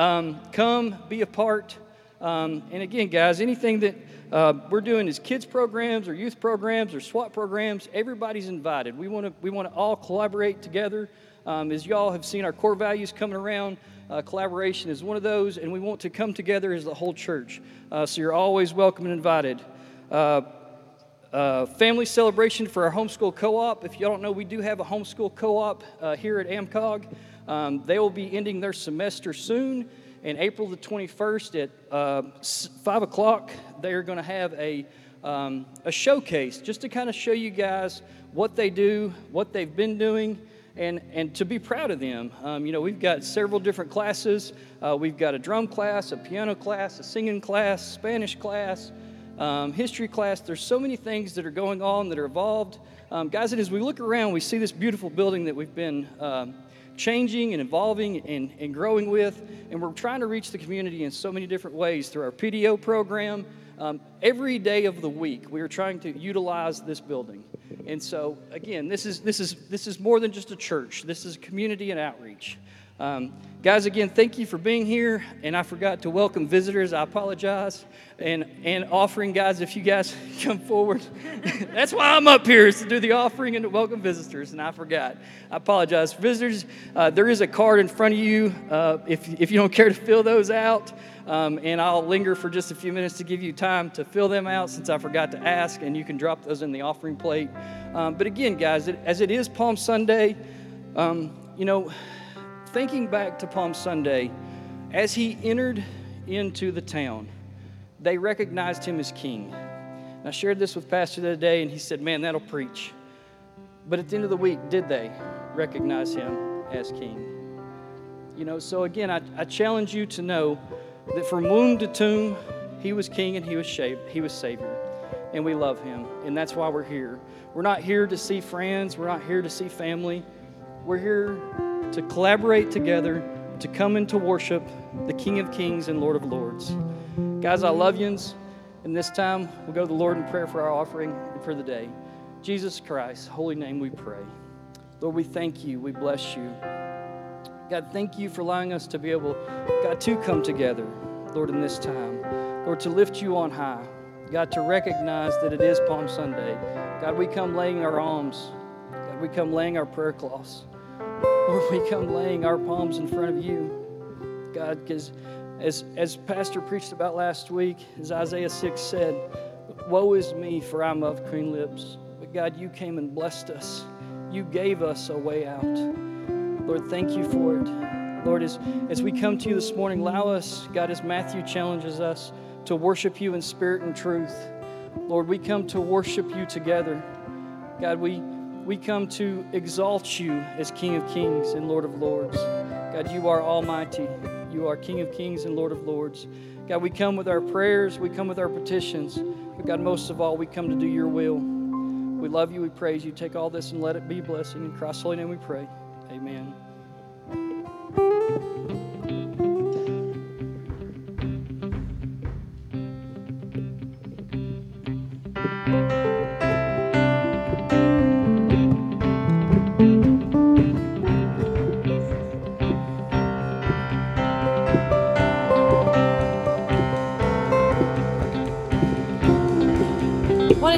Um, come, be a part. Um, and again, guys, anything that uh, we're doing is kids programs or youth programs or SWAT programs. Everybody's invited. We want to we want to all collaborate together. Um, as y'all have seen, our core values coming around. Uh, collaboration is one of those, and we want to come together as the whole church. Uh, so you're always welcome and invited. Uh, uh, family celebration for our homeschool co-op. If y'all don't know, we do have a homeschool co-op uh, here at AMCOG. Um, they will be ending their semester soon. And April the 21st at uh, 5 o'clock, they're going to have a, um, a showcase just to kind of show you guys what they do, what they've been doing, and, and to be proud of them. Um, you know, we've got several different classes. Uh, we've got a drum class, a piano class, a singing class, Spanish class, um, history class. There's so many things that are going on that are evolved. Um, guys, and as we look around, we see this beautiful building that we've been um, changing and evolving and, and growing with. And we're trying to reach the community in so many different ways through our PDO program. Um, every day of the week, we are trying to utilize this building. And so, again, this is, this is, this is more than just a church, this is community and outreach. Um, guys, again, thank you for being here. And I forgot to welcome visitors. I apologize. And, and offering, guys, if you guys come forward, that's why I'm up here is to do the offering and to welcome visitors. And I forgot. I apologize. Visitors, uh, there is a card in front of you uh, if, if you don't care to fill those out. Um, and I'll linger for just a few minutes to give you time to fill them out since I forgot to ask, and you can drop those in the offering plate. Um, but again, guys, it, as it is Palm Sunday, um, you know, thinking back to Palm Sunday, as he entered into the town, they recognized him as king. And I shared this with Pastor the other day, and he said, Man, that'll preach. But at the end of the week, did they recognize him as king? You know, so again, I, I challenge you to know that from womb to tomb, he was king and he was, shaved, he was savior. And we love him. And that's why we're here. We're not here to see friends, we're not here to see family. We're here to collaborate together to come into worship the King of Kings and Lord of Lords. Guys, I love yous. And this time, we'll go to the Lord in prayer for our offering and for the day. Jesus Christ, holy name we pray. Lord, we thank you. We bless you. God, thank you for allowing us to be able, God, to come together, Lord, in this time. Lord, to lift you on high. God, to recognize that it is Palm Sunday. God, we come laying our alms. God, we come laying our prayer cloths. Lord, we come laying our palms in front of you, God, because as, as Pastor preached about last week, as Isaiah 6 said, Woe is me, for I'm of clean lips. But God, you came and blessed us. You gave us a way out. Lord, thank you for it. Lord, as, as we come to you this morning, allow us, God, as Matthew challenges us, to worship you in spirit and truth. Lord, we come to worship you together. God, we we come to exalt you as King of Kings and Lord of Lords. God, you are almighty. You are King of Kings and Lord of Lords. God, we come with our prayers, we come with our petitions, but God, most of all, we come to do your will. We love you, we praise you. Take all this and let it be blessing. In Christ's holy name we pray. Amen.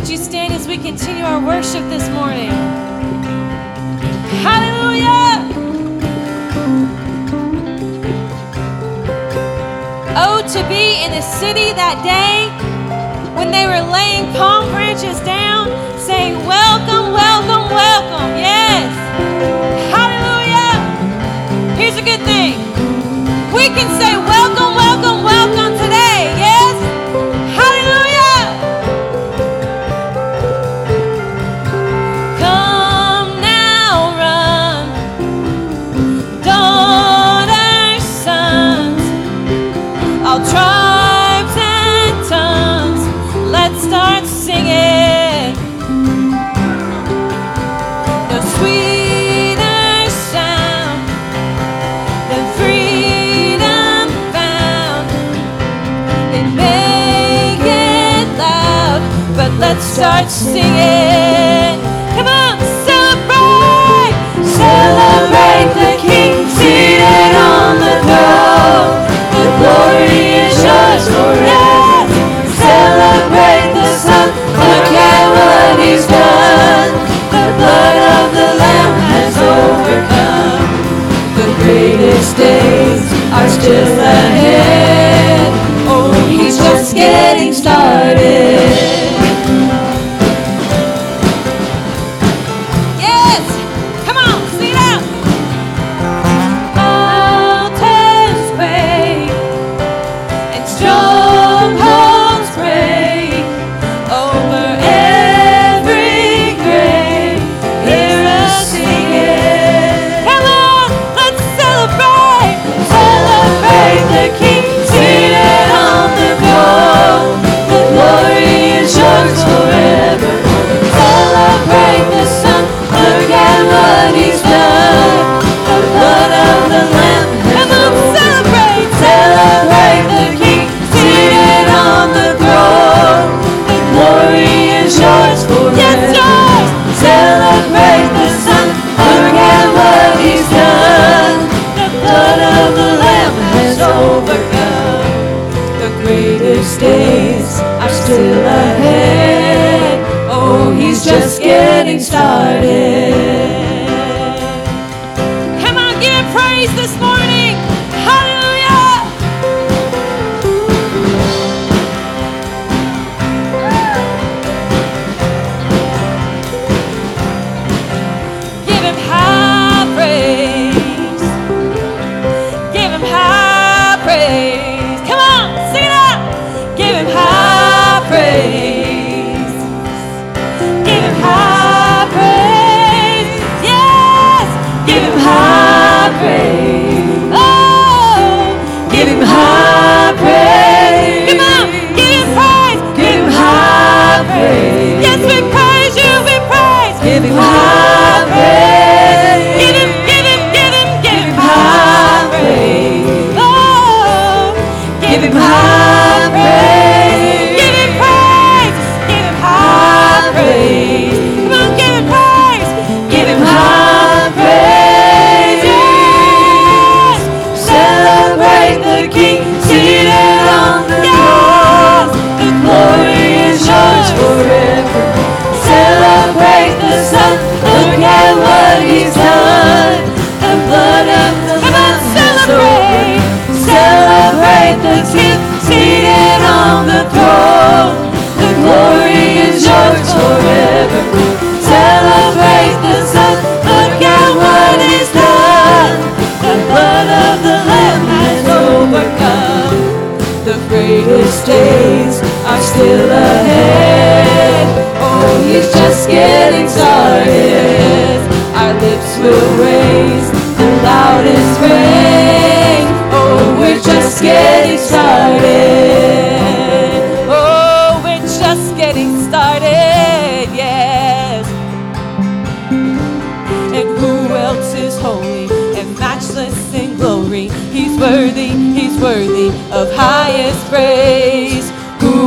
You stand as we continue our worship this morning? Hallelujah! Oh, to be in the city that day when they were laying palm branches down, saying, Welcome, welcome, welcome. Yes. Hallelujah. Here's a good thing we can say, Welcome, welcome, welcome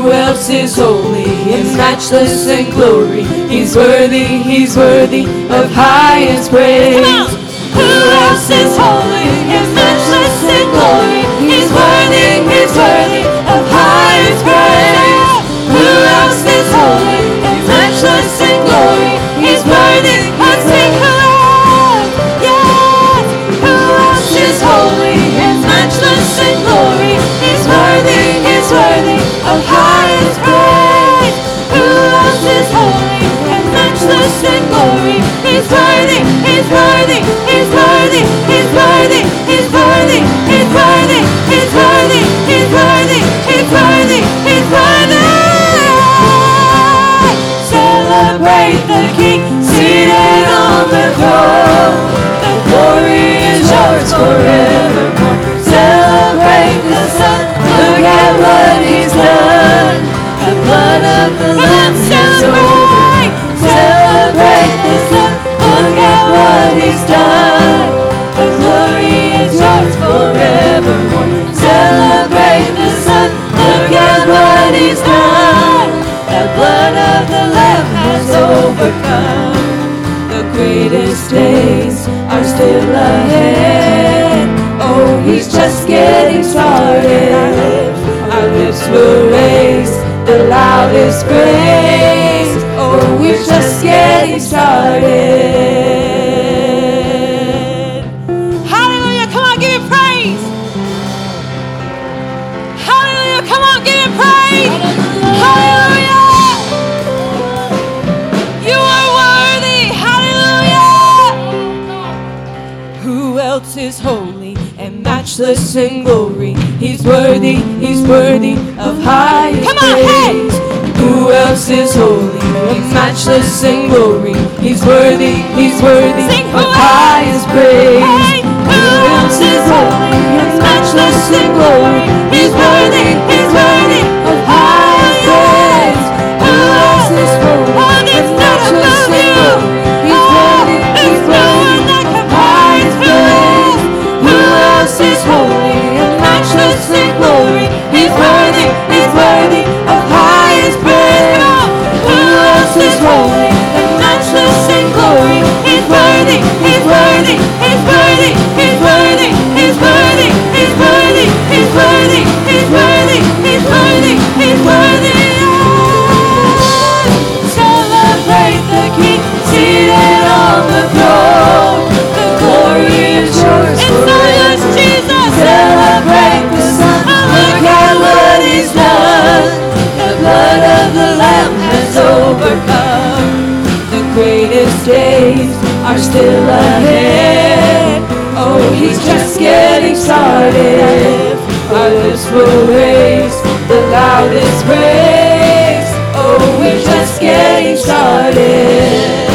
Who else is holy and matchless in glory? He's worthy, he's worthy of highest praise. Who else is holy and matchless in glory? He's worthy, he's worthy of highest praise. Who else is holy and matchless in glory? He's worthy, he's sing He's worthy, he's worthy, he's worthy, he's worthy, he's worthy, he's worthy, he's worthy, he's worthy, he's worthy. Celebrate the King seated on the throne. The glory is yours forevermore. Celebrate the Son. Look at what He's done. The blood of the Lamb has overcome. What He's done. The glory is yours forevermore. Celebrate the Son. Look at what He's done. The blood of the Lamb has overcome. The greatest days are still ahead. Oh, He's just getting started. Our lips will raise the loudest praise. Oh, we're just getting started. Matchless in glory? He's worthy, he's worthy of highest Come on, hey! praise. Who else is holy and matchless in glory? He's worthy, he's worthy Sing, of highest praise. Hey, Who else is holy and matchless in glory? are still ahead. Oh, he's just getting started. Our lips will raise the loudest praise. Oh, we're just getting started.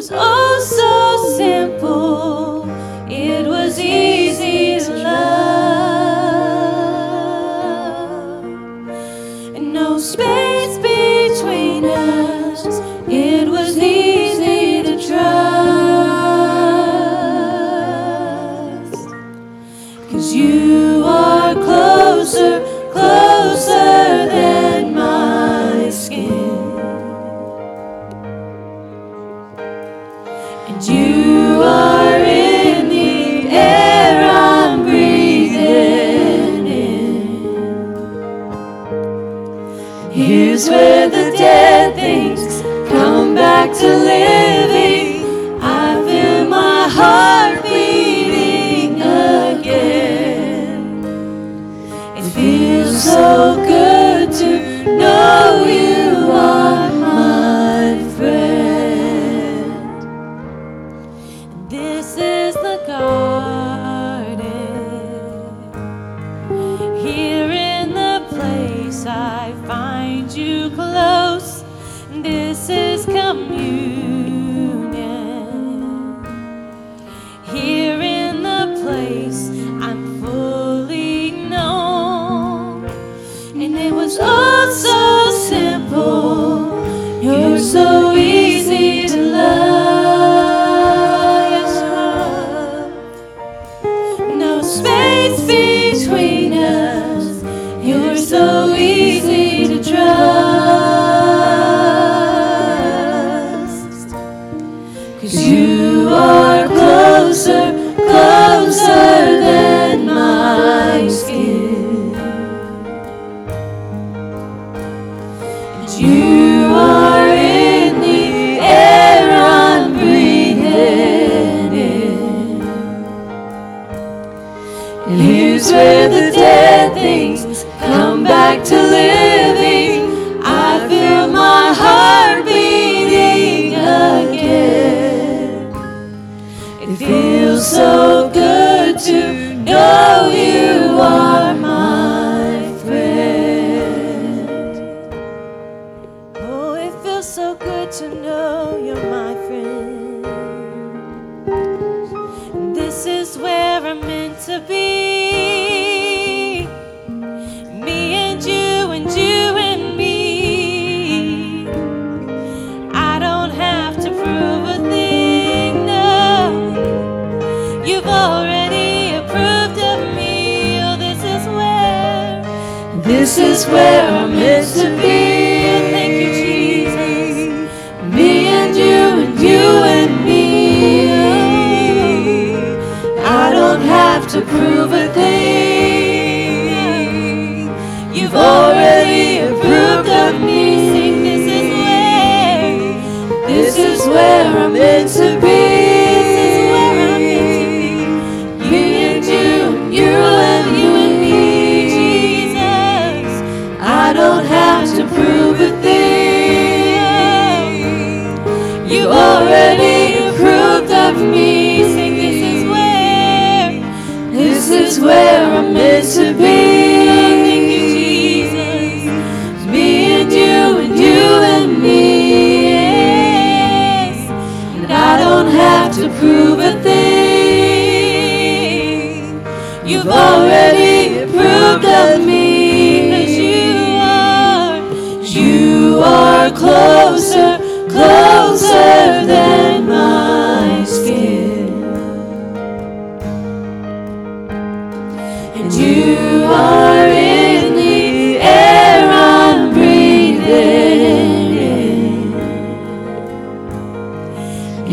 was oh so simple.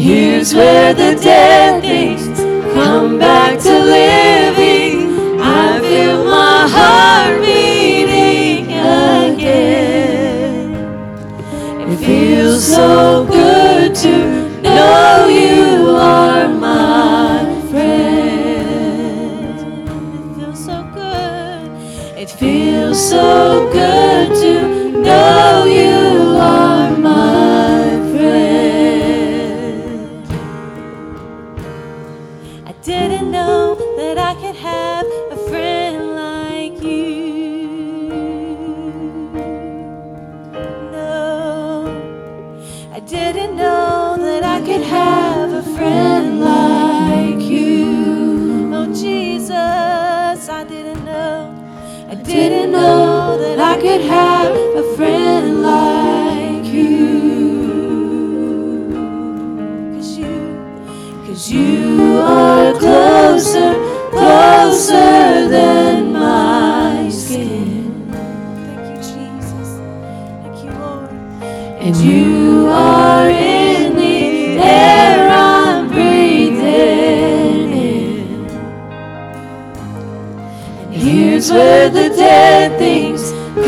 Here's where the dead things come back to living. I feel my heart beating again. It feels so good to know you are my friend. It feels so good. It feels so good.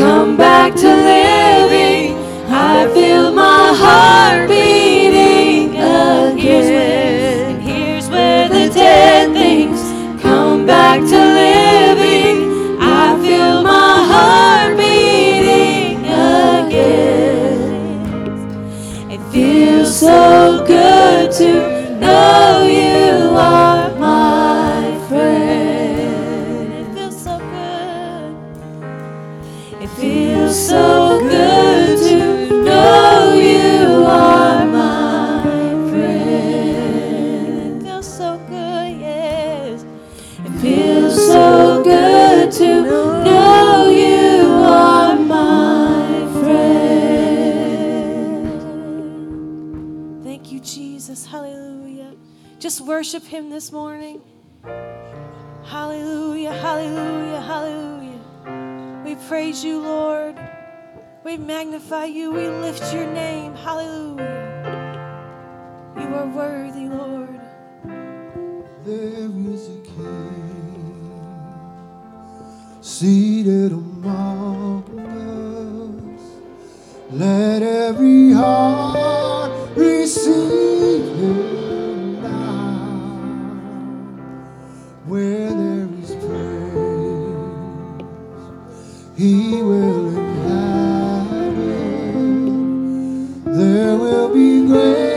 come back to living. I feel my heart beat. worship Him this morning? Hallelujah, hallelujah, hallelujah. We praise you, Lord. We magnify you. We lift your name. Hallelujah. You are worthy, Lord. There is a king seated among us. Let every heart receive. where there is praise, He will inhabit. There will be grace.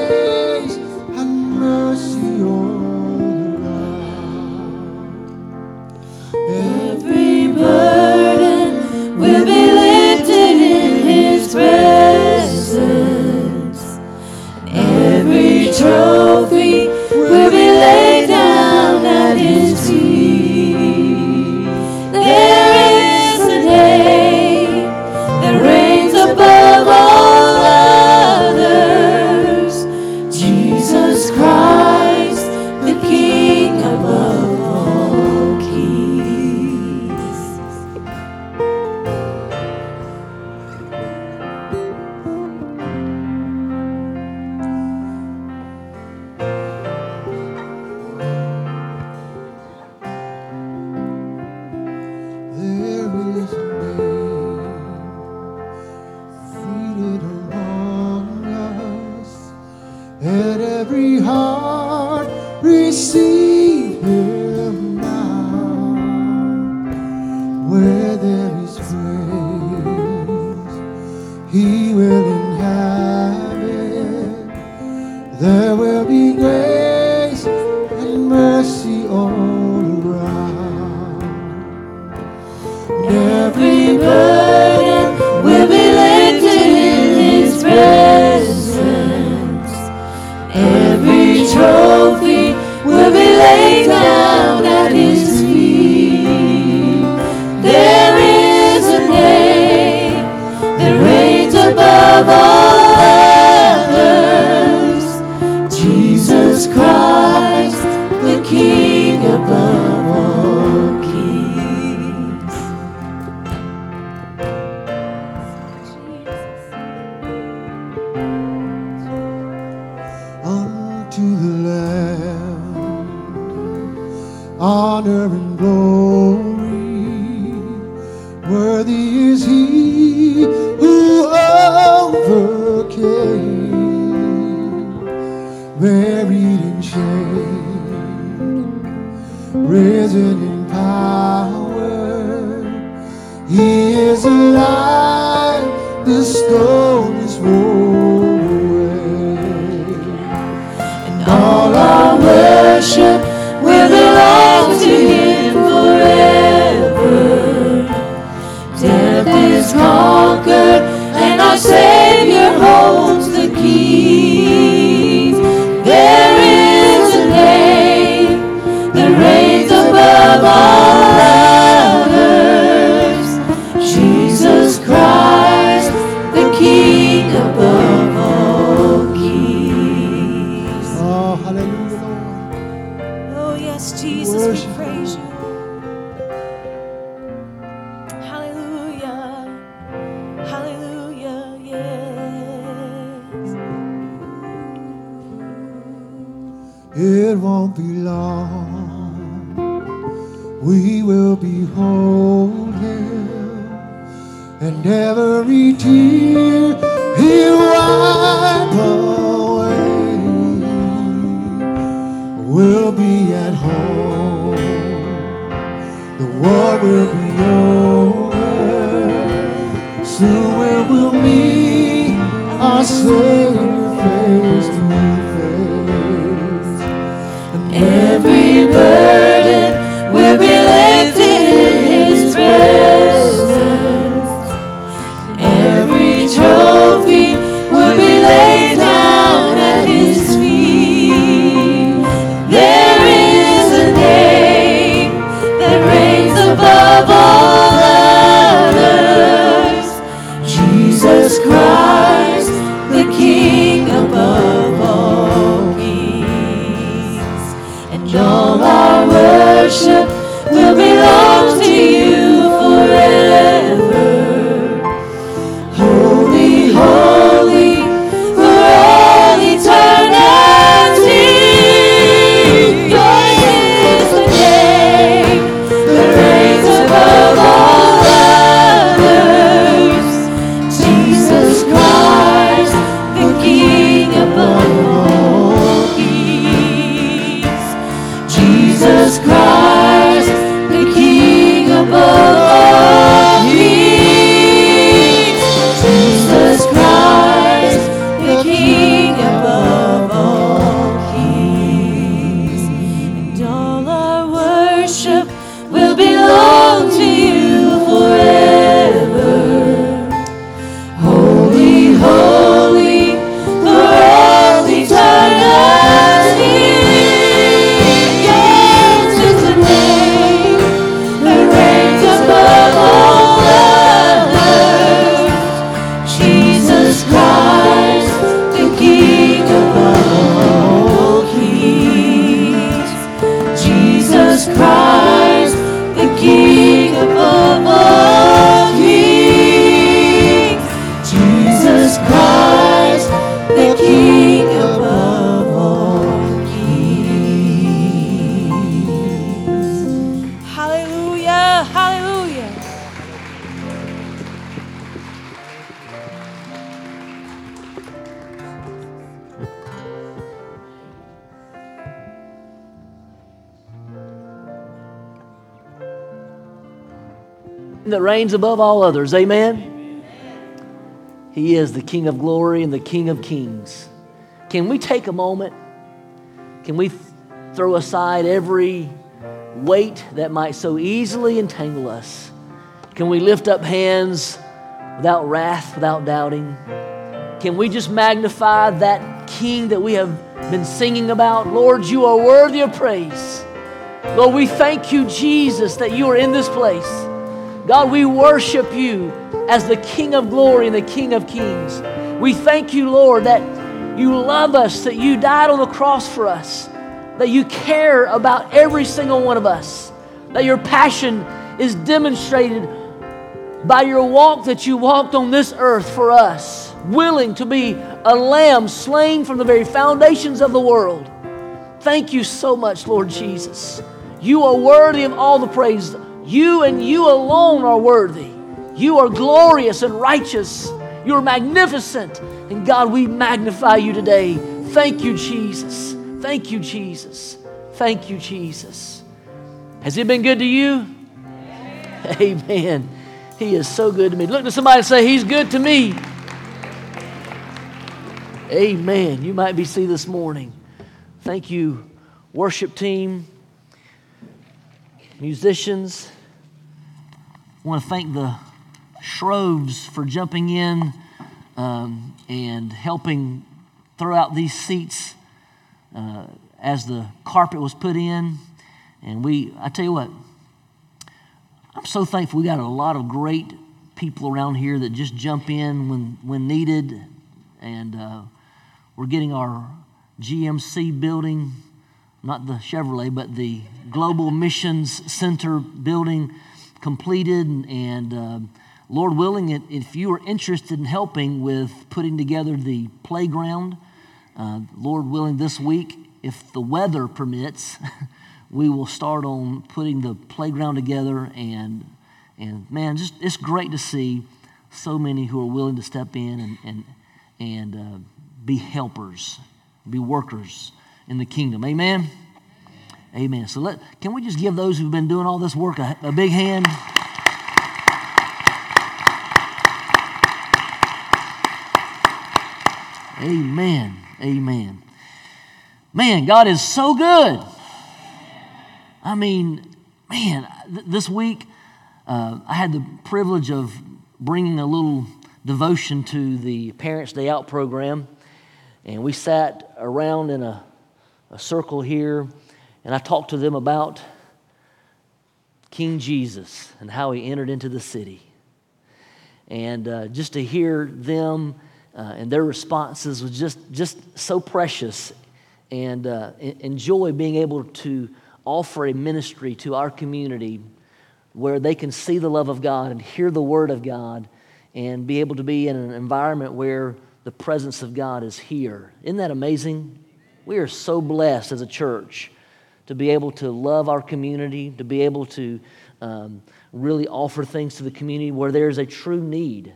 Every tear he'll wipe away. We'll be at home. The war will be over. Christ, the King above all that reigns above all others. Amen. He is the King of glory and the King of kings. Can we take a moment? Can we th- throw aside every weight that might so easily entangle us? Can we lift up hands without wrath, without doubting? Can we just magnify that King that we have been singing about? Lord, you are worthy of praise. Lord, we thank you, Jesus, that you are in this place. God, we worship you as the King of glory and the King of kings. We thank you, Lord, that you love us, that you died on the cross for us, that you care about every single one of us, that your passion is demonstrated by your walk that you walked on this earth for us, willing to be a lamb slain from the very foundations of the world. Thank you so much, Lord Jesus. You are worthy of all the praise. You and you alone are worthy. You are glorious and righteous. You are magnificent. And God, we magnify you today. Thank you, Jesus. Thank you, Jesus. Thank you, Jesus. Has it been good to you? Amen. He is so good to me. Look to somebody and say, He's good to me. Amen. You might be see this morning. Thank you, worship team, musicians. I want to thank the Shroves for jumping in um, and helping throw out these seats uh, as the carpet was put in. And we, I tell you what, I'm so thankful we got a lot of great people around here that just jump in when, when needed. And uh, we're getting our GMC building, not the Chevrolet, but the Global Missions Center building completed. And uh, Lord willing, if you are interested in helping with putting together the playground, uh, Lord willing, this week, if the weather permits, we will start on putting the playground together. And, and man, just it's great to see so many who are willing to step in and, and, and uh, be helpers, be workers in the kingdom. Amen? Amen. So let, can we just give those who've been doing all this work a, a big hand? Amen. Amen. Man, God is so good. I mean, man, th- this week uh, I had the privilege of bringing a little devotion to the Parents' Day Out program. And we sat around in a, a circle here, and I talked to them about King Jesus and how he entered into the city. And uh, just to hear them uh, and their responses was just, just so precious and uh, enjoy being able to offer a ministry to our community where they can see the love of God and hear the word of God and be able to be in an environment where the presence of God is here. Isn't that amazing? We are so blessed as a church to be able to love our community, to be able to um, really offer things to the community where there's a true need.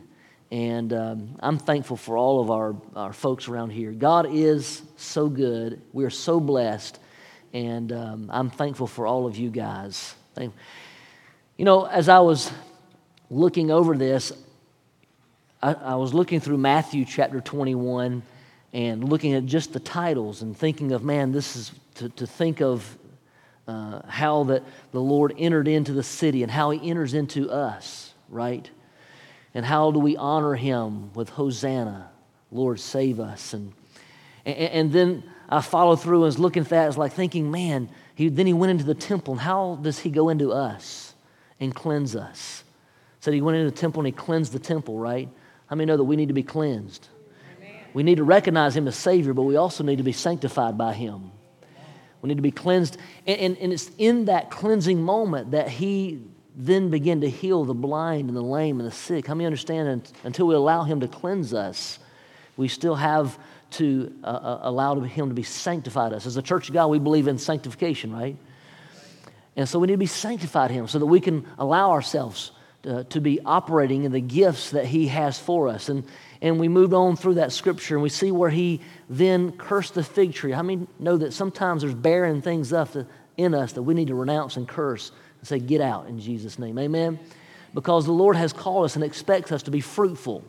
And um, I'm thankful for all of our, our folks around here. God is so good. We are so blessed. And um, I'm thankful for all of you guys. Thank, you know, as I was looking over this, I, I was looking through Matthew chapter 21 and looking at just the titles and thinking of, man, this is to, to think of uh, how that the Lord entered into the city and how he enters into us, right? And how do we honor him with Hosanna, Lord, save us? And, and, and then I followed through and was looking at that. it's like thinking, man, he, then he went into the temple. And how does he go into us and cleanse us? Said he went into the temple and he cleansed the temple, right? How many know that we need to be cleansed? We need to recognize him as Savior, but we also need to be sanctified by him. We need to be cleansed. And, and, and it's in that cleansing moment that he then begin to heal the blind and the lame and the sick. How many understand until we allow Him to cleanse us, we still have to uh, uh, allow Him to be sanctified us. As a church of God, we believe in sanctification, right? And so we need to be sanctified Him so that we can allow ourselves to, uh, to be operating in the gifts that He has for us. And, and we moved on through that scripture and we see where He then cursed the fig tree. How many know that sometimes there's barren things up in us that we need to renounce and curse? and say, Get out in Jesus' name. Amen? Because the Lord has called us and expects us to be fruitful.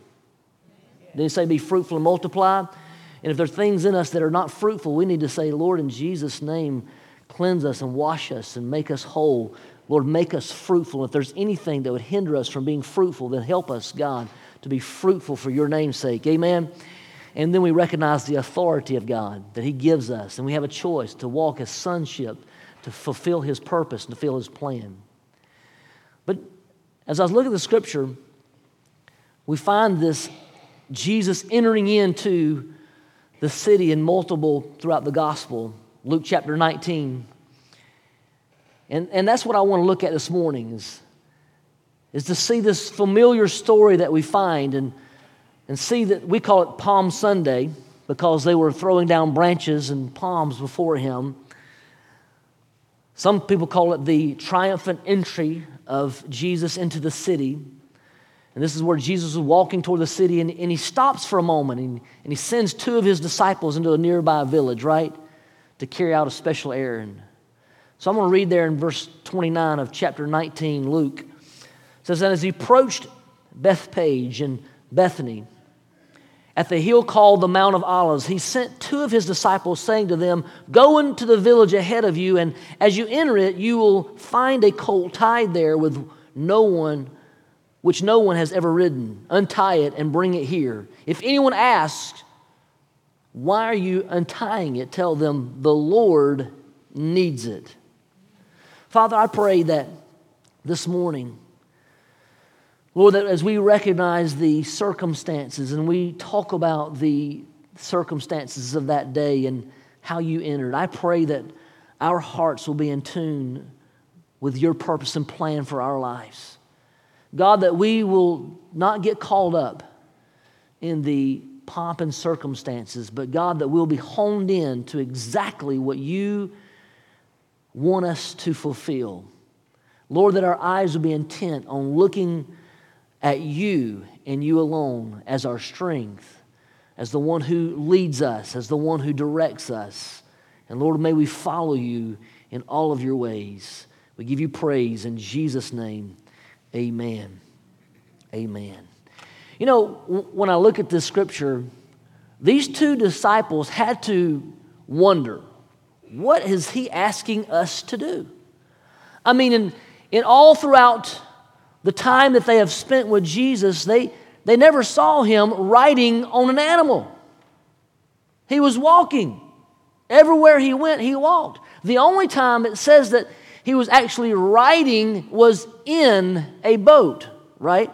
Did he say be fruitful and multiply? And if there's things in us that are not fruitful, we need to say, Lord, in Jesus' name, cleanse us and wash us and make us whole. Lord, make us fruitful. If there's anything that would hinder us from being fruitful, then help us, God, to be fruitful for your name's sake. Amen? And then we recognize the authority of God that He gives us, and we have a choice to walk as sonship to fulfill his purpose and to fulfill his plan. But as I looking at the scripture, we find this Jesus entering into the city in multiple throughout the gospel, Luke chapter 19. And, and that's what I want to look at this morning is, is to see this familiar story that we find and, and see that we call it Palm Sunday because they were throwing down branches and palms before him Some people call it the triumphant entry of Jesus into the city. And this is where Jesus is walking toward the city, and, and he stops for a moment and, and he sends two of his disciples into a nearby village, right, to carry out a special errand. So I'm going to read there in verse 29 of chapter 19, Luke. Says, And as he approached Bethphage and Bethany, at the hill called the Mount of Olives, he sent two of his disciples, saying to them, Go into the village ahead of you, and as you enter it, you will find a colt tied there with no one, which no one has ever ridden. Untie it and bring it here. If anyone asks, Why are you untying it? Tell them, The Lord needs it. Father, I pray that this morning, Lord, that as we recognize the circumstances and we talk about the circumstances of that day and how you entered, I pray that our hearts will be in tune with your purpose and plan for our lives. God, that we will not get caught up in the pomp and circumstances, but God, that we'll be honed in to exactly what you want us to fulfill. Lord, that our eyes will be intent on looking at you and you alone as our strength, as the one who leads us, as the one who directs us. And Lord, may we follow you in all of your ways. We give you praise in Jesus' name. Amen. Amen. You know, when I look at this scripture, these two disciples had to wonder what is he asking us to do? I mean, in, in all throughout the time that they have spent with Jesus, they, they never saw him riding on an animal. He was walking. Everywhere he went, he walked. The only time it says that he was actually riding was in a boat, right?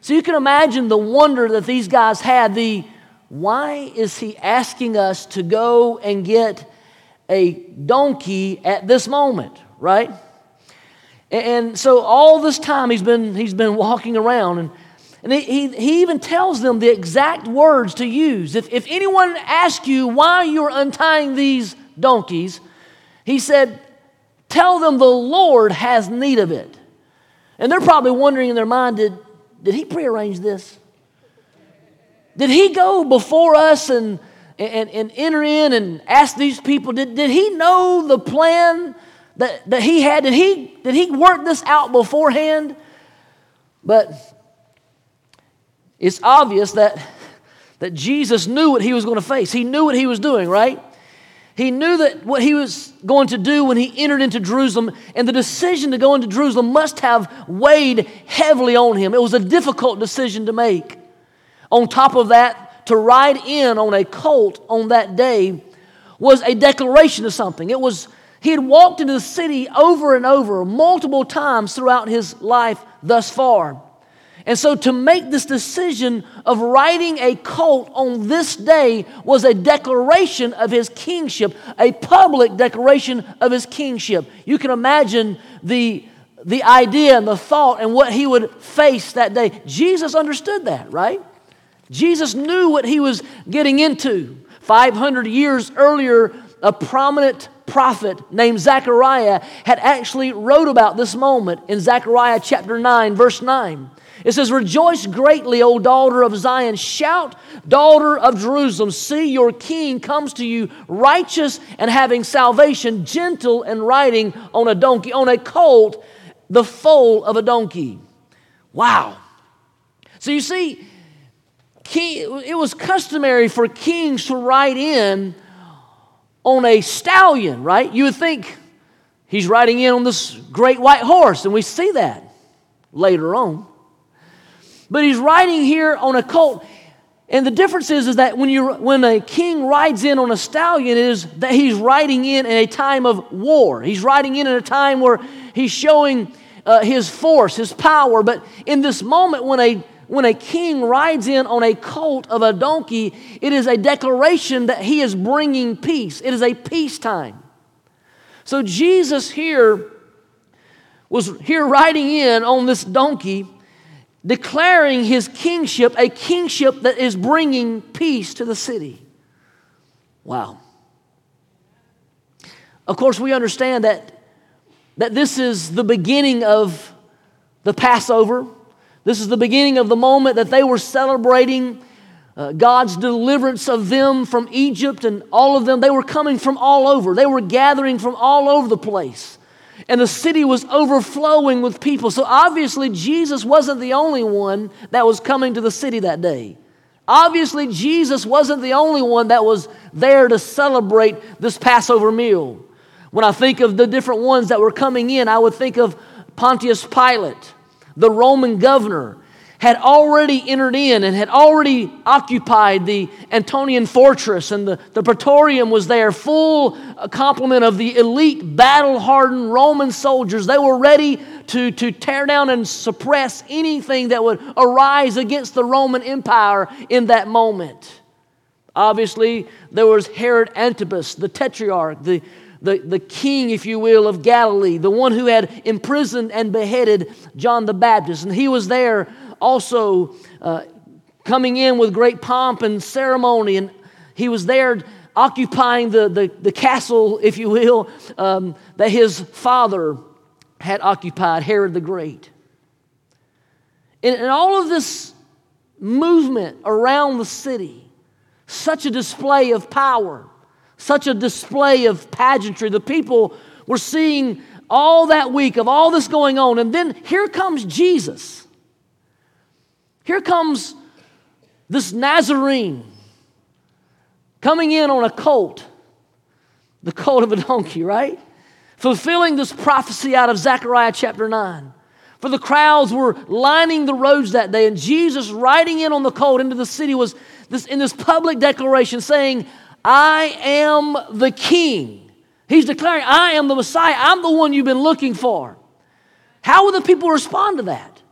So you can imagine the wonder that these guys had. The why is he asking us to go and get a donkey at this moment, right? And so all this time he's been, he's been walking around and, and he, he even tells them the exact words to use. If, if anyone asks you why you're untying these donkeys, he said, Tell them the Lord has need of it. And they're probably wondering in their mind, did, did he prearrange this? Did he go before us and, and, and enter in and ask these people, did, did he know the plan that, that he had? Did he, did he work this out beforehand? But it's obvious that, that Jesus knew what he was going to face. He knew what he was doing, right? He knew that what he was going to do when he entered into Jerusalem, and the decision to go into Jerusalem must have weighed heavily on him. It was a difficult decision to make. On top of that, to ride in on a colt on that day was a declaration of something. It was he had walked into the city over and over, multiple times throughout his life thus far. And so to make this decision of riding a colt on this day was a declaration of his kingship, a public declaration of his kingship. You can imagine the, the idea and the thought and what he would face that day. Jesus understood that, right? Jesus knew what he was getting into. 500 years earlier, a prominent prophet named Zechariah had actually wrote about this moment in Zechariah chapter 9, verse 9. It says, Rejoice greatly, O daughter of Zion. Shout, daughter of Jerusalem. See, your king comes to you, righteous and having salvation, gentle and riding on a donkey, on a colt, the foal of a donkey. Wow. So you see, it was customary for kings to ride in on a stallion, right? You would think he's riding in on this great white horse, and we see that later on. But he's riding here on a colt. And the difference is, is that when, you, when a king rides in on a stallion, is that he's riding in in a time of war. He's riding in in a time where he's showing uh, his force, his power. But in this moment, when a when a king rides in on a colt of a donkey, it is a declaration that he is bringing peace. It is a peacetime. So Jesus here was here riding in on this donkey, declaring his kingship, a kingship that is bringing peace to the city. Wow. Of course, we understand that that this is the beginning of the Passover. This is the beginning of the moment that they were celebrating uh, God's deliverance of them from Egypt and all of them. They were coming from all over, they were gathering from all over the place. And the city was overflowing with people. So obviously, Jesus wasn't the only one that was coming to the city that day. Obviously, Jesus wasn't the only one that was there to celebrate this Passover meal. When I think of the different ones that were coming in, I would think of Pontius Pilate, the Roman governor, had already entered in and had already occupied the Antonian fortress, and the, the Praetorium was there, full uh, complement of the elite, battle hardened Roman soldiers. They were ready to, to tear down and suppress anything that would arise against the Roman Empire in that moment. Obviously, there was Herod Antipas, the tetrarch, the, the, the king, if you will, of Galilee, the one who had imprisoned and beheaded John the Baptist. And he was there also uh, coming in with great pomp and ceremony. And he was there occupying the, the, the castle, if you will, um, that his father had occupied, Herod the Great. And, and all of this movement around the city, such a display of power, such a display of pageantry. The people were seeing all that week of all this going on. And then here comes Jesus. Here comes this Nazarene coming in on a colt, the colt of a donkey, right? Fulfilling this prophecy out of Zechariah chapter 9. For the crowds were lining the roads that day, and Jesus riding in on the colt into the city was this, in this public declaration saying, I am the king. He's declaring, I am the Messiah. I'm the one you've been looking for. How would the people respond to that?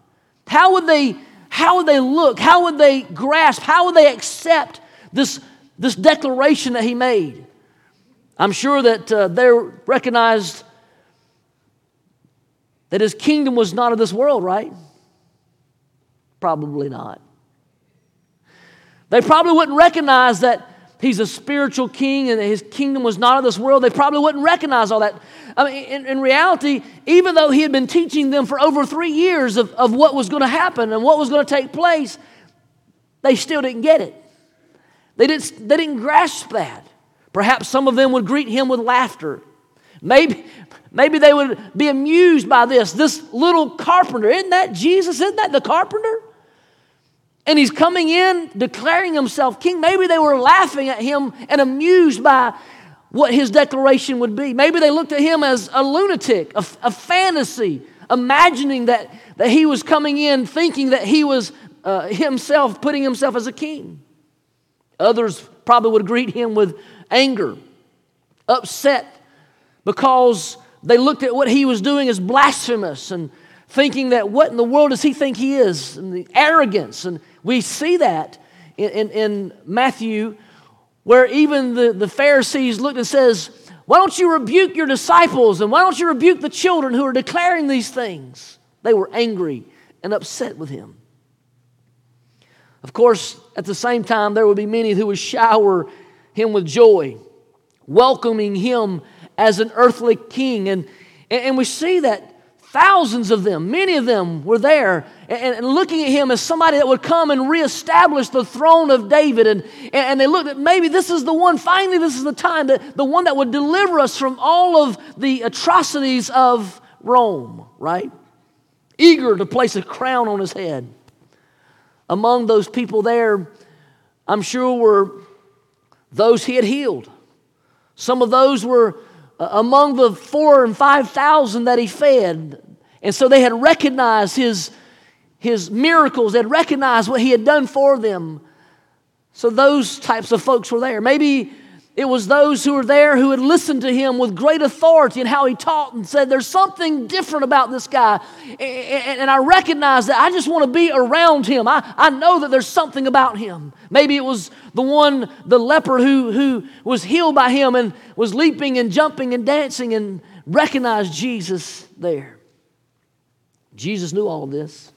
How would they how would they look? How would they grasp? How would they accept this, this declaration that he made? I'm sure that uh, they recognized that his kingdom was not of this world, right? Probably not. They probably wouldn't recognize that he's a spiritual king and his kingdom was not of this world. They probably wouldn't recognize all that. I mean, in, in reality, even though he had been teaching them for over three years of, of what was going to happen and what was going to take place, they still didn't get it. They didn't, they didn't grasp that. Perhaps some of them would greet him with laughter. Maybe, maybe they would be amused by this. This little carpenter, isn't that Jesus? Isn't that the carpenter? And he's coming in declaring himself king. Maybe they were laughing at him and amused by what his declaration would be. Maybe they looked at him as a lunatic, a, a fantasy, imagining that, that he was coming in thinking that he was uh, himself, putting himself as a king. Others probably would greet him with anger, upset because they looked at what he was doing as blasphemous and thinking that what in the world does he think he is? And the arrogance. And we see that in, in, in Matthew where even the, the Pharisees looked and says, why don't you rebuke your disciples and why don't you rebuke the children who are declaring these things? They were angry and upset with him. Of course, at the same time, there would be many who would shower him with joy, welcoming him as an earthly king. And, and we see that Thousands of them, many of them were there and, and, looking at him as somebody that would come and reestablish the throne of David. And, and they looked at maybe this is the one, finally, this is the time, that, the one that would deliver us from all of the atrocities of Rome, right? Eager to place a crown on his head. Among those people there, I'm sure were those he had healed. Some of those were among the four and five thousand that he fed. And so they had recognized his, his miracles, they had recognized what he had done for them. So those types of folks were there. Maybe it was those who were there who had listened to him with great authority and how he taught and said, There's something different about this guy. And I recognize that I just want to be around him. I, I know that there's something about him. Maybe it was the one, the leper who, who was healed by him and was leaping and jumping and dancing and recognized Jesus there. Jesus knew all this.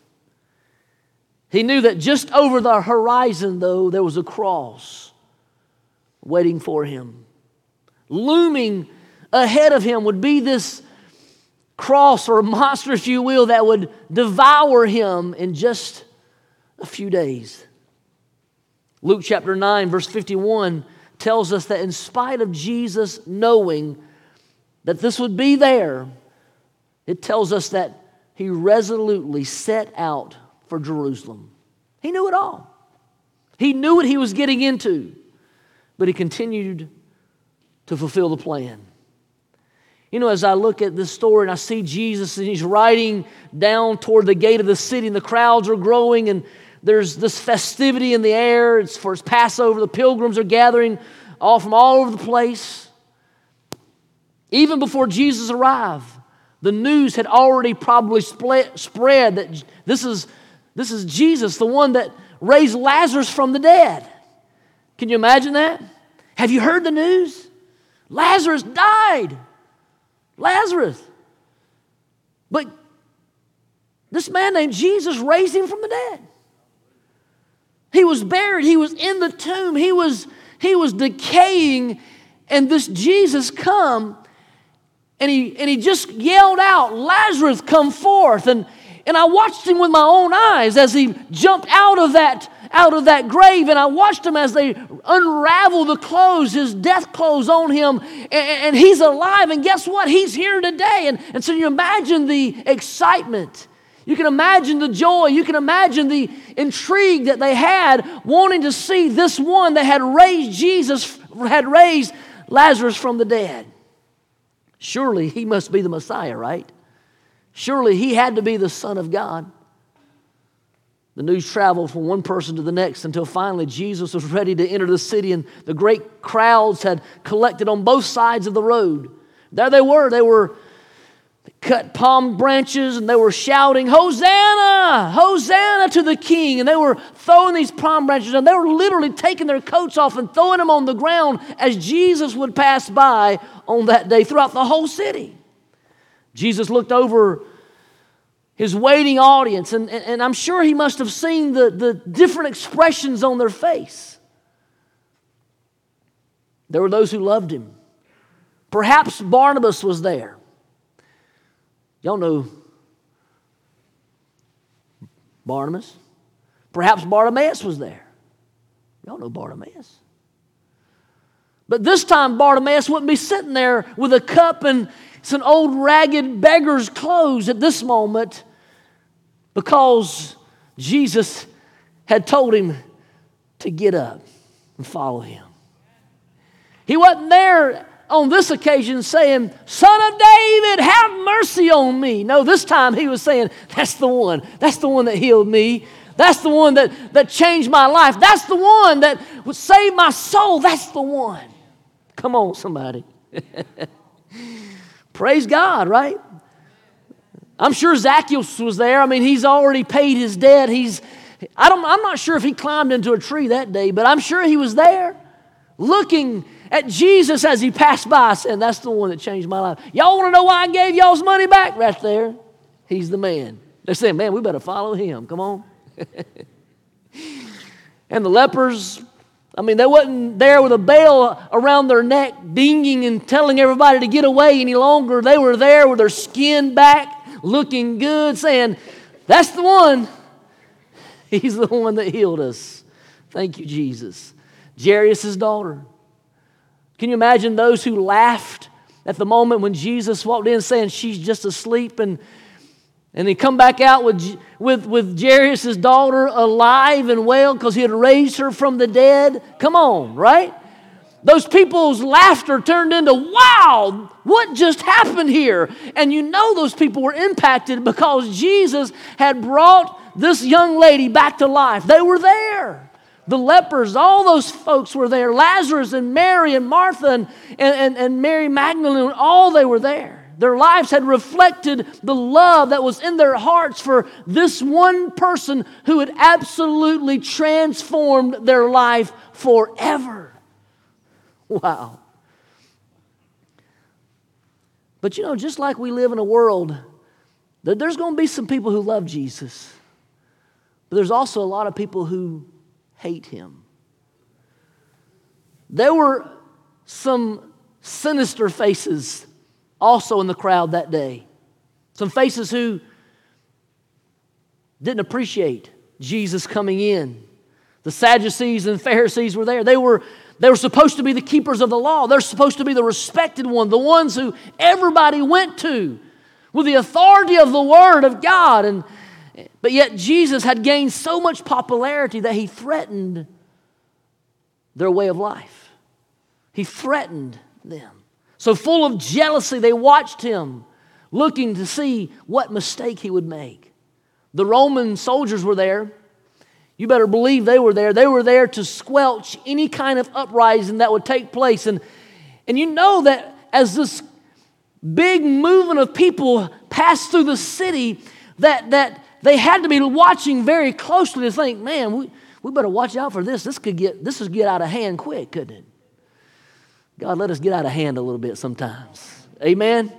He knew that just over the horizon, though, there was a cross waiting for him. Looming ahead of him would be this cross or monster, if you will, that would devour him in just a few days. Luke chapter 9, verse 51 tells us that in spite of Jesus knowing that this would be there, it tells us that he resolutely set out for Jerusalem. He knew it all. He knew what he was getting into, but he continued to fulfill the plan. You know, as I look at this story and I see Jesus and he's riding down toward the gate of the city and the crowds are growing and there's this festivity in the air. It's for his Passover. The pilgrims are gathering all from all over the place. Even before Jesus arrived, the news had already probably spread that this is, this is Jesus, the one that raised Lazarus from the dead. Can you imagine that? Have you heard the news? Lazarus died. Lazarus. But this man named Jesus raised him from the dead. He was buried, he was in the tomb, he was, he was decaying, and this Jesus come and he, and he just yelled out, Lazarus, come forth. And, and I watched him with my own eyes as he jumped out of that out of that grave and I watched him as they unravel the clothes, his death clothes on him, and, and, he's alive. And guess what? He's here today. And, and so you imagine the excitement. You can imagine the joy. You can imagine the intrigue that they had wanting to see this one that had raised Jesus, had raised Lazarus from the dead. Surely he must be the Messiah, right? Surely he had to be the Son of God. The news traveled from one person to the next until finally Jesus was ready to enter the city, and the great crowds had collected on both sides of the road. There they were. They were cut palm branches and they were shouting, Hosanna! Hosanna to the King! And they were throwing these palm branches and they were literally taking their coats off and throwing them on the ground as Jesus would pass by on that day throughout the whole city. Jesus looked over his waiting audience, and, and, and I'm sure he must have seen the, the different expressions on their face. There were those who loved him. Perhaps Barnabas was there. Y'all know Barnabas. Perhaps Bartimaeus was there. Y'all know Bartimaeus. But this time, Bartimaeus wouldn't be sitting there with a cup and some old ragged beggar's clothes at this moment because Jesus had told him to get up and follow him. He wasn't there on this occasion saying, Son of David, have mercy on me. No, this time he was saying, That's the one. That's the one that healed me. That's the one that, that changed my life. That's the one that would save my soul. That's the one. Come on, somebody. Praise God, right? I'm sure Zacchaeus was there. I mean, he's already paid his debt. He's, I don't, I'm not sure if he climbed into a tree that day, but I'm sure he was there looking at Jesus as he passed by, saying, That's the one that changed my life. Y'all want to know why I gave y'all's money back? Right there. He's the man. They're saying, Man, we better follow him. Come on. and the lepers, I mean, they wasn't there with a bell around their neck, dinging and telling everybody to get away any longer. They were there with their skin back, looking good, saying, That's the one. He's the one that healed us. Thank you, Jesus. Jairus' daughter. Can you imagine those who laughed at the moment when Jesus walked in saying she's just asleep and and he come back out with, with, with Jairus' daughter alive and well because he had raised her from the dead. Come on, right? Those people's laughter turned into, wow, what just happened here? And you know those people were impacted because Jesus had brought this young lady back to life. They were there the lepers, all those folks were there. Lazarus and Mary and Martha and, and, and Mary Magdalene, all they were there. Their lives had reflected the love that was in their hearts for this one person who had absolutely transformed their life forever. Wow. But you know, just like we live in a world, there's going to be some people who love Jesus, but there's also a lot of people who hate him. There were some sinister faces also in the crowd that day. some faces who didn't appreciate Jesus coming in. The Sadducees and Pharisees were there. They were, they were supposed to be the keepers of the law. They're supposed to be the respected one, the ones who everybody went to with the authority of the Word of God. And, but yet Jesus had gained so much popularity that he threatened their way of life. He threatened them. So, full of jealousy, they watched him, looking to see what mistake he would make. The Roman soldiers were there. You better believe they were there. They were there to squelch any kind of uprising that would take place. And, and you know that as this big movement of people passed through the city, that, that they had to be watching very closely to think, man, we, we better watch out for this. This could get this could get out of hand quick, couldn't it? God, let us get out of hand a little bit sometimes. Amen.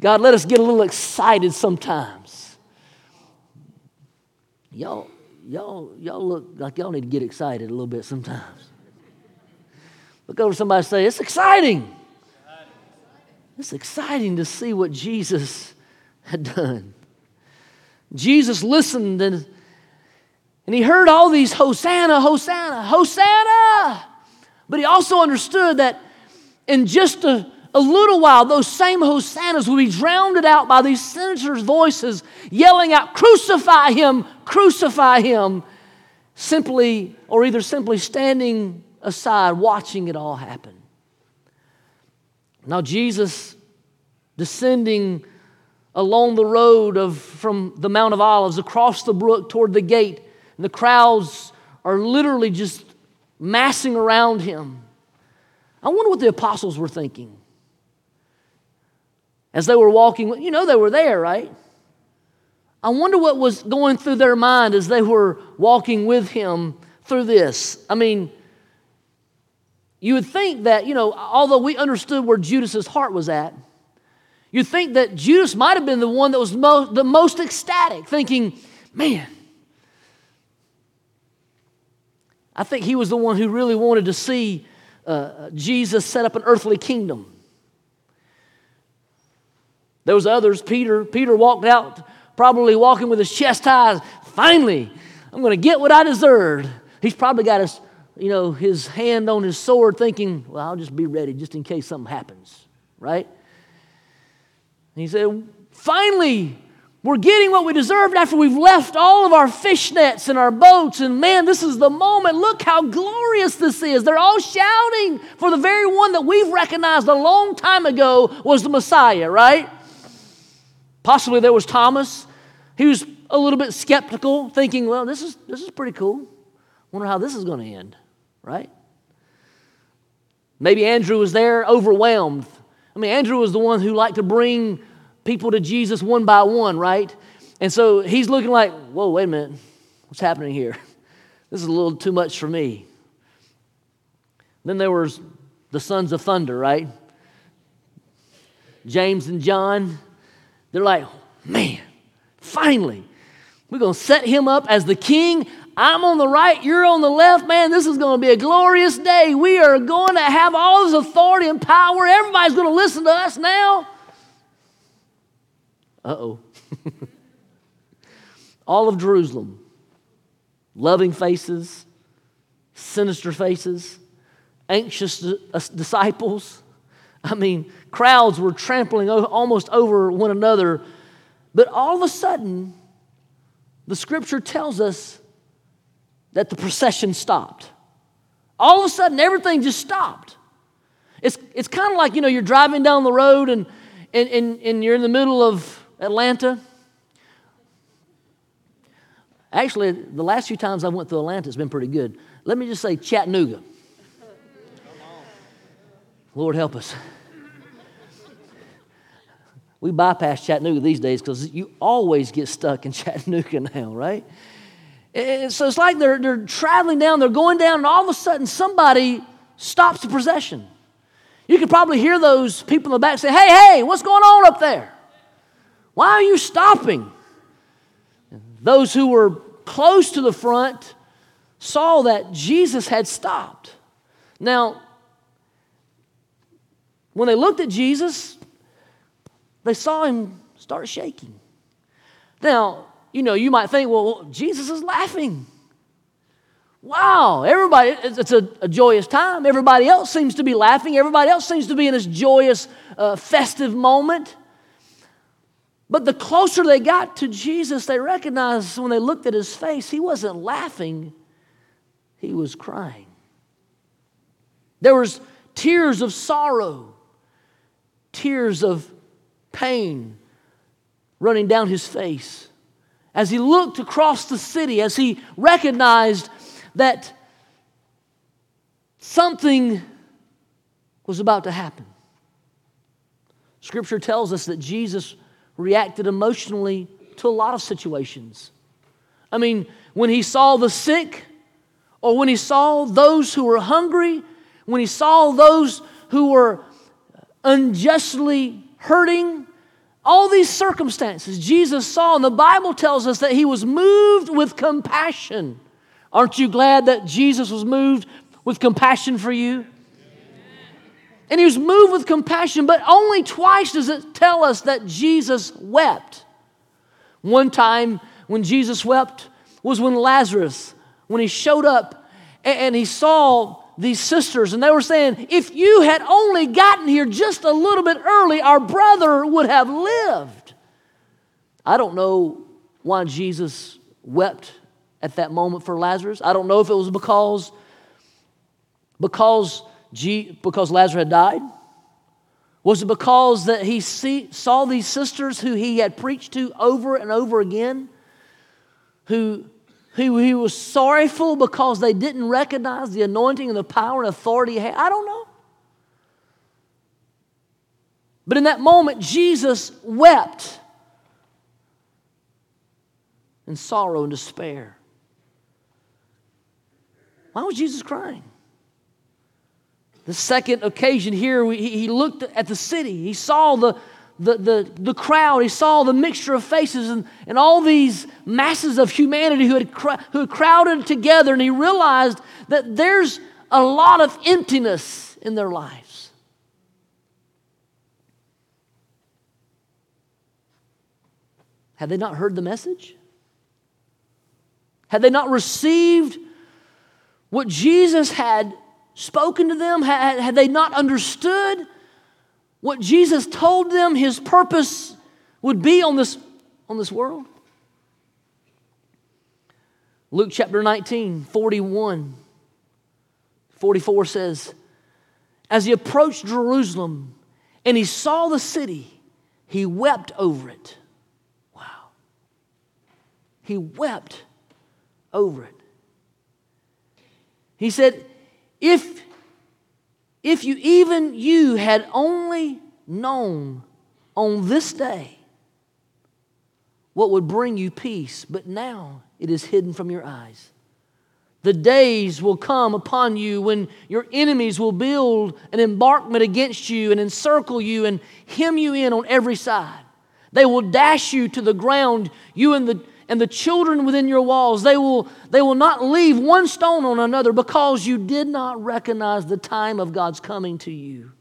God, let us get a little excited sometimes. Y'all, y'all, y'all look like y'all need to get excited a little bit sometimes. Look over somebody and say, It's exciting. It's exciting to see what Jesus had done. Jesus listened and, and he heard all these Hosanna, Hosanna, Hosanna. But he also understood that in just a, a little while, those same hosannas will be drowned out by these senators' voices yelling out, Crucify him, crucify him, simply, or either simply standing aside, watching it all happen. Now, Jesus descending along the road of, from the Mount of Olives across the brook toward the gate, the crowds are literally just massing around him. I wonder what the apostles were thinking as they were walking. You know, they were there, right? I wonder what was going through their mind as they were walking with him through this. I mean, you would think that, you know, although we understood where Judas's heart was at, you'd think that Judas might have been the one that was most, the most ecstatic, thinking, man, I think he was the one who really wanted to see uh, Jesus set up an earthly kingdom. There was others. Peter. Peter walked out, probably walking with his chest high. Finally, I'm going to get what I deserved. He's probably got his, you know, his hand on his sword, thinking, "Well, I'll just be ready just in case something happens." Right? And he said, "Finally, we're getting what we deserved after we've left all of our fishnets and our boats. And man, this is the moment. Look how glorious this is. They're all shouting for the very one that we've recognized a long time ago was the Messiah, right? Possibly there was Thomas. He was a little bit skeptical, thinking, well, this is, this is pretty cool. Wonder how this is going to end, right? Maybe Andrew was there overwhelmed. I mean, Andrew was the one who liked to bring people to Jesus one by one, right? And so he's looking like, whoa, wait a minute. What's happening here? This is a little too much for me. Then there was the sons of thunder, right? James and John. They're like, man, finally, we're going to set him up as the king. I'm on the right, you're on the left. Man, this is going to be a glorious day. We are going to have all this authority and power. Everybody's going to listen to us now. Uh oh. All of Jerusalem, loving faces, sinister faces, anxious uh, disciples. I mean, crowds were trampling almost over one another. But all of a sudden, the scripture tells us that the procession stopped. All of a sudden, everything just stopped. It's, it's kind of like, you know, you're driving down the road and, and, and, and you're in the middle of Atlanta. Actually, the last few times I went to Atlanta, it's been pretty good. Let me just say Chattanooga. Lord help us. We bypass Chattanooga these days because you always get stuck in Chattanooga now, right? And so it's like they're, they're traveling down, they're going down, and all of a sudden somebody stops the procession. You could probably hear those people in the back say, Hey, hey, what's going on up there? Why are you stopping? Those who were close to the front saw that Jesus had stopped. Now, when they looked at Jesus, they saw him start shaking. Now, you know, you might think, well, Jesus is laughing. Wow, everybody, it's a, a, joyous time. Everybody else seems to be laughing. Everybody else seems to be in this joyous, uh, festive moment. But the closer they got to Jesus, they recognized when they looked at his face, he wasn't laughing, he was crying. There was tears of sorrow, tears of pain running down his face. As he looked across the city, as he recognized that something was about to happen. Scripture tells us that Jesus reacted emotionally to a lot of situations. I mean, when he saw the sick, or when he saw those who were hungry, when he saw those who were unjustly hurting, all these circumstances Jesus saw, and the Bible tells us that he was moved with compassion. Aren't you glad that Jesus was moved with compassion for you? And he was moved with compassion, but only twice does it tell us that Jesus wept. One time when Jesus wept was when Lazarus, when he showed up and he saw these sisters, and they were saying, If you had only gotten here just a little bit early, our brother would have lived. I don't know why Jesus wept at that moment for Lazarus. I don't know if it was because, because Because Lazarus had died? Was it because that he see, saw these sisters who he had preached to over and over again, who, who he was sorrowful because they didn't recognize the anointing and the power and authority he had? I don't know. But in that moment, Jesus wept in sorrow and despair. Why was Jesus crying? The second occasion here, he looked at the city. He saw the, the, the, the crowd. He saw the mixture of faces and, and all these masses of humanity who had, who had crowded together. And he realized that there's a lot of emptiness in their lives. Had they not heard the message? Had they not received what Jesus had spoken to them? Had, had they not understood what Jesus told them his purpose would be on this, on this world? Luke chapter 19, 41, 44 says, As he approached Jerusalem and he saw the city, he wept over it. Wow. He wept over it. He said, if, if you even you had only known on this day what would bring you peace, but now it is hidden from your eyes. The days will come upon you when your enemies will build an embankment against you and encircle you and hem you in on every side. They will dash you to the ground, you and the and the children within your walls, they will, they will not leave one stone on another because you did not recognize the time of God's coming to you.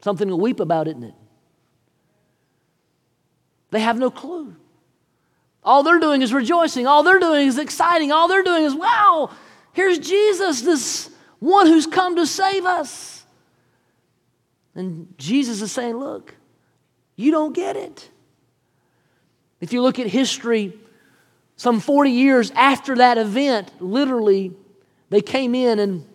Something to weep about, isn't it? They have no clue. All they're doing is rejoicing. All they're doing is exciting. All they're doing is, wow, here's Jesus, this one who's come to save us. And Jesus is saying, look, you don't get it. If you look at history, some 40 years after that event, literally, they came in and,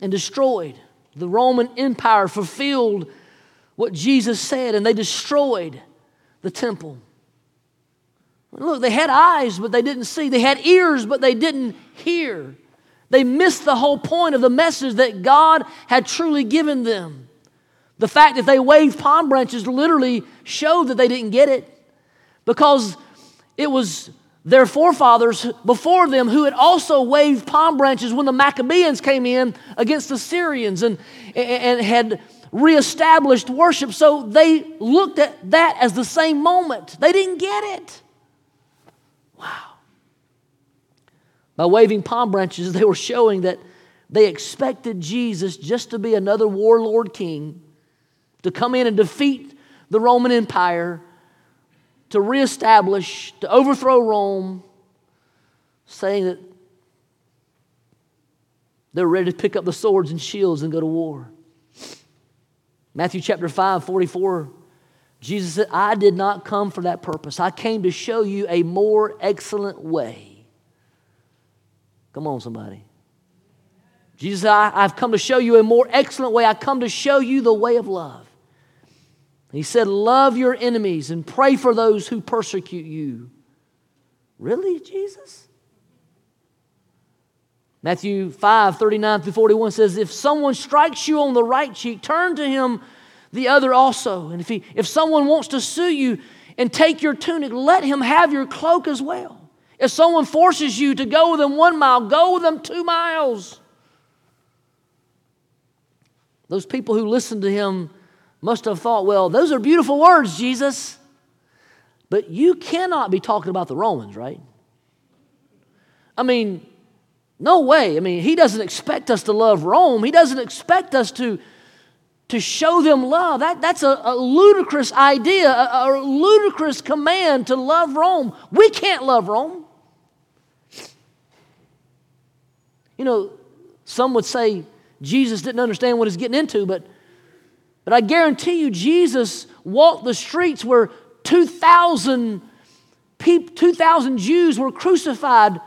and destroyed. The Roman Empire fulfilled what Jesus said, and they destroyed the temple. Look, they had eyes, but they didn't see. They had ears, but they didn't hear. They missed the whole point of the message that God had truly given them. The fact that they waved palm branches literally showed that they didn't get it because it was their forefathers before them who had also waved palm branches when the Maccabees came in against the Syrians and, and had reestablished worship. So they looked at that as the same moment. They didn't get it. Wow. By waving palm branches, they were showing that they expected Jesus just to be another warlord king to come in and defeat the Roman Empire, to reestablish, to overthrow Rome, saying that they're ready to pick up the swords and shields and go to war. Matthew chapter 5, 44, Jesus said, I did not come for that purpose. I came to show you a more excellent way. Come on, somebody. Jesus I, have come to show you a more excellent way. I come to show you the way of love. He said, Love your enemies and pray for those who persecute you. Really, Jesus? Matthew 5 39 through 41 says, If someone strikes you on the right cheek, turn to him the other also. And if, he, if someone wants to sue you and take your tunic, let him have your cloak as well. If someone forces you to go with them one mile, go with them two miles. Those people who listened to him must have thought, well, those are beautiful words, Jesus. But you cannot be talking about the Romans, right? I mean, no way. I mean, he doesn't expect us to love Rome. He doesn't expect us to, to show them love. That, that's a, a ludicrous idea, a, a ludicrous command to love Rome. We can't love Rome. You know, some would say Jesus didn't understand what he's getting into, but, but I guarantee you, Jesus walked the streets where 2,000 people, 2,000 Jews were crucified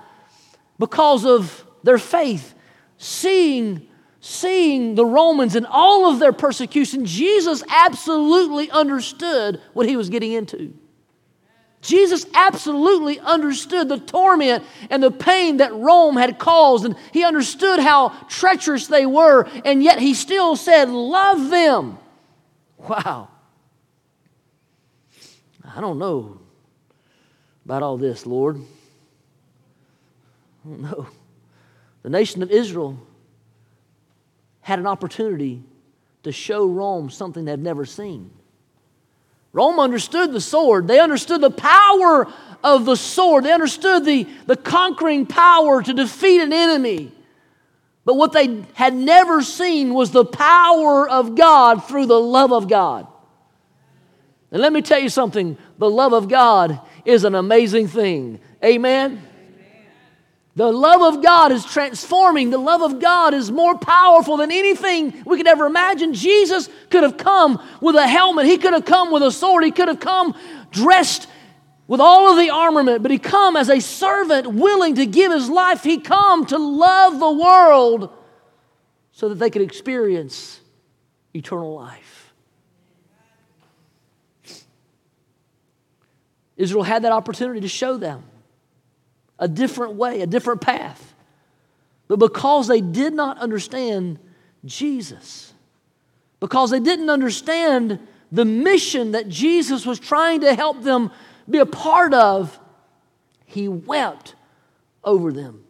because of their faith, seeing, seeing the Romans and all of their persecution, Jesus absolutely understood what he was getting into. Jesus absolutely understood the torment and the pain that Rome had caused, and he understood how treacherous they were, and yet he still said, Love them. Wow. I don't know about all this, Lord. No. The nation of Israel had an opportunity to show Rome something they'd never seen. Rome understood the sword, they understood the power of the sword, they understood the, the conquering power to defeat an enemy. But what they had never seen was the power of God through the love of God. And let me tell you something the love of God is an amazing thing. Amen? The love of God is transforming. The love of God is more powerful than anything we could ever imagine. Jesus could have come with a helmet, he could have come with a sword, he could have come dressed with all of the armament, but he come as a servant willing to give his life. He come to love the world so that they could experience eternal life. Israel had that opportunity to show them a different way, a different path. But because they did not understand Jesus, because they didn't understand the mission that Jesus was trying to help them be a part of, he wept over them.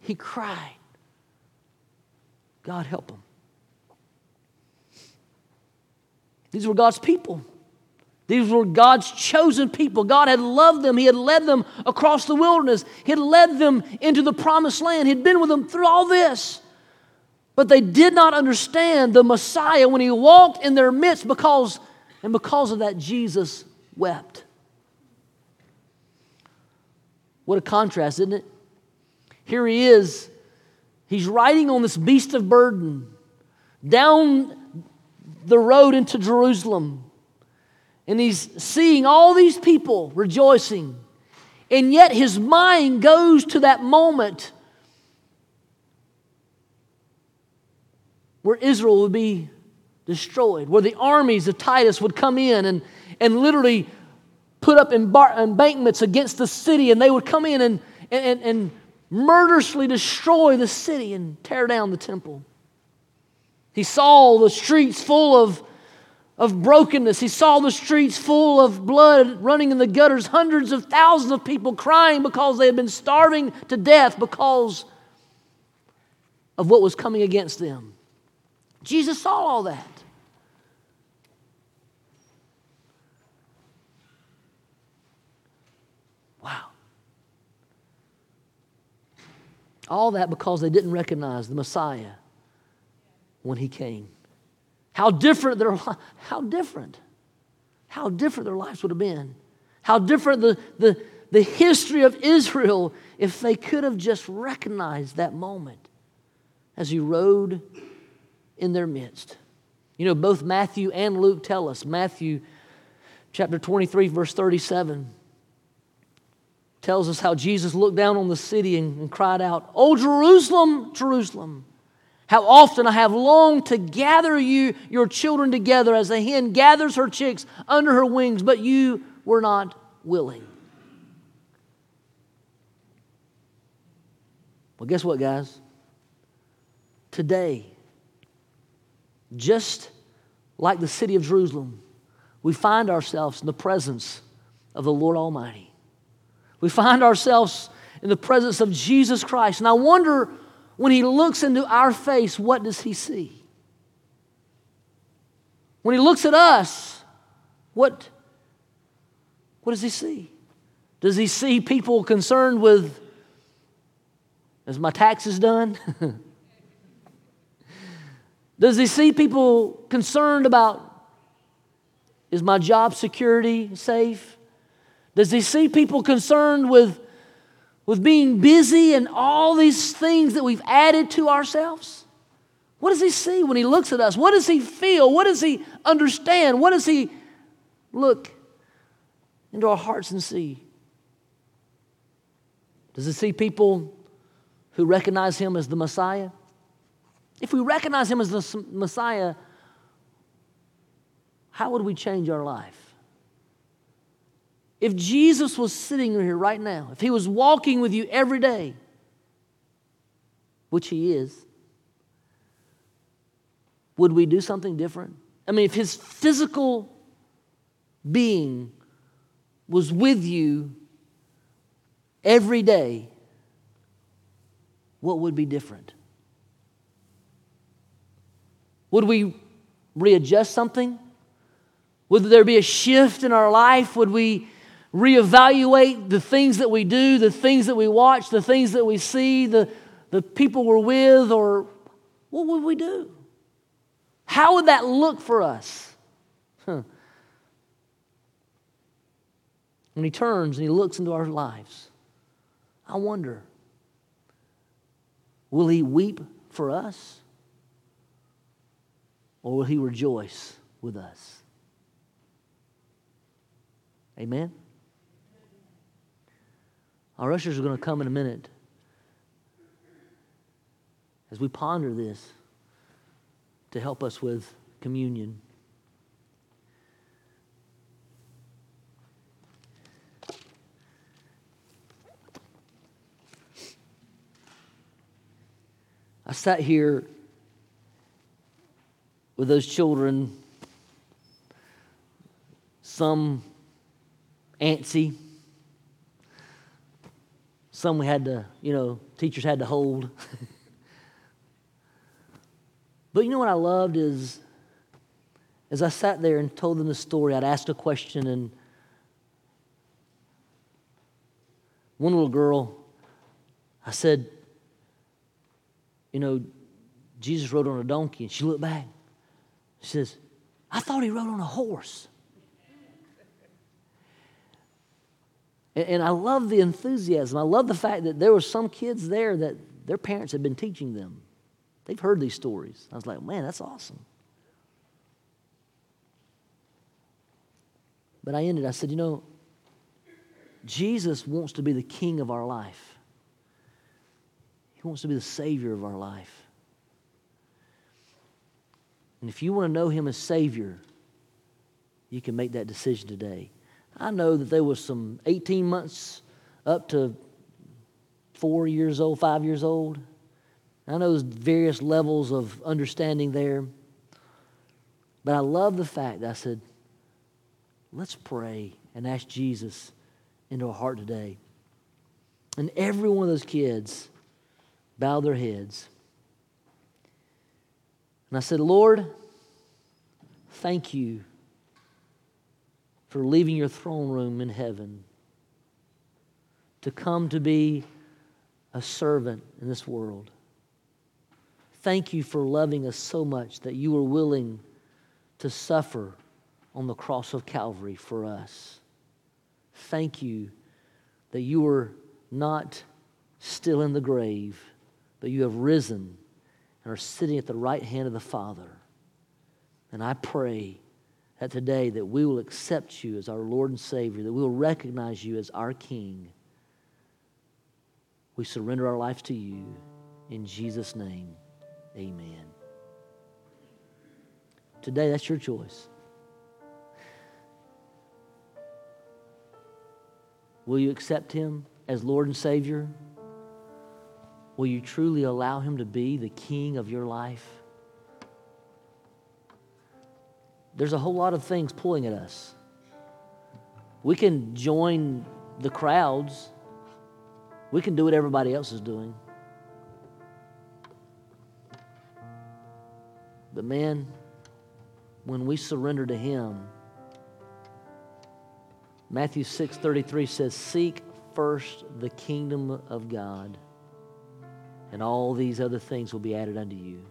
He cried. God help them. These were God's people. These were God's chosen people. God had loved them. He had led them across the wilderness. He had led them into the promised land. He had been with them through all this. But they did not understand the Messiah when he walked in their midst because, and because of that, Jesus wept. What a contrast, isn't it? Here he is. He's riding on this beast of burden down the road into Jerusalem and he's seeing all these people rejoicing. And yet his mind goes to that moment where Israel would be destroyed, where the armies of Titus would come in and, and literally put up embankments against the city, and they would come in and, and, and murderously destroy the city and tear down the temple. He saw the streets full of of brokenness. He saw the streets full of blood running in the gutters, hundreds of thousands of people crying because they had been starving to death because of what was coming against them. Jesus saw all that. Wow. All that because they didn't recognize the Messiah when he came. How different their how different. How different their lives would have been. How different the, the, the history of Israel if they could have just recognized that moment as he rode in their midst. You know, both Matthew and Luke tell us, Matthew chapter 23, verse 37, tells us how Jesus looked down on the city and, and cried out, Oh, Jerusalem, Jerusalem, how often I have longed to gather you, your children together as a hen gathers her chicks under her wings, but you were not willing. Well, guess what, guys? Today, just like the city of Jerusalem, we find ourselves in the presence of the Lord Almighty. We find ourselves in the presence of Jesus Christ. And I wonder when he looks into our face, what does he see? When he looks at us, what, what does he see? Does he see people concerned with, is my taxes done? Does he see people concerned about is my job security safe? Does he see people concerned with, with being busy and all these things that we've added to ourselves? What does he see when he looks at us? What does he feel? What does he understand? What does he look into our hearts and see? Does he see people who recognize him as the Messiah? If we recognize him as the Messiah, how would we change our life? If Jesus was sitting here right now, if he was walking with you every day, which he is, would we do something different? I mean, if his physical being was with you every day, what would be different? Would we readjust something? Would there be a shift in our life? Would we reevaluate the things that we do, the things that we watch, the things that we see, the, the people we're with, or what would we do? How would that look for us? Huh. When he turns and he looks into our lives, I wonder will he weep for us? or will he rejoice with us? Amen? Our ushers are going to come in a minute as we ponder this to help us with communion. I sat here with those children, some antsy, some we had to, you know, teachers had to hold. but you know what I loved is as I sat there and told them the story, I'd ask a question, and one little girl, I said, You know, Jesus rode on a donkey, and she looked back. She says, I thought he rode on a horse. And, I love the enthusiasm. I love the fact that there were some kids there that their parents had been teaching them. They've heard these stories. I was like, man, that's awesome. But I ended, I said, you know, Jesus wants to be the king of our life. He wants to be the savior of our life. And if you want to know Him as Savior, you can make that decision today. I know that there was some 18 months up to four years old, five years old. I know there's various levels of understanding there. But I love the fact that I said, let's pray and ask Jesus into our heart today. And every one of those kids bowed their heads. And I said, Lord, thank you for leaving your throne room in heaven to come to be a servant in this world. Thank you for loving us so much that you were willing to suffer on the cross of Calvary for us. Thank you that you are not still in the grave, but you have risen and are sitting at the right hand of the Father. And I pray that today that we will accept you as our Lord and Savior, that we will recognize you as our King. We surrender our life to you. In Jesus' name, amen. Today, that's your choice. Will you accept Him as Lord and Savior? Will you truly allow Him to be the King of your life? There's a whole lot of things pulling at us. We can join the crowds, we can do what everybody else is doing. But man, when we surrender to Him, Matthew 6:33 says, "Seek first the kingdom of God, and all these other things will be added unto you."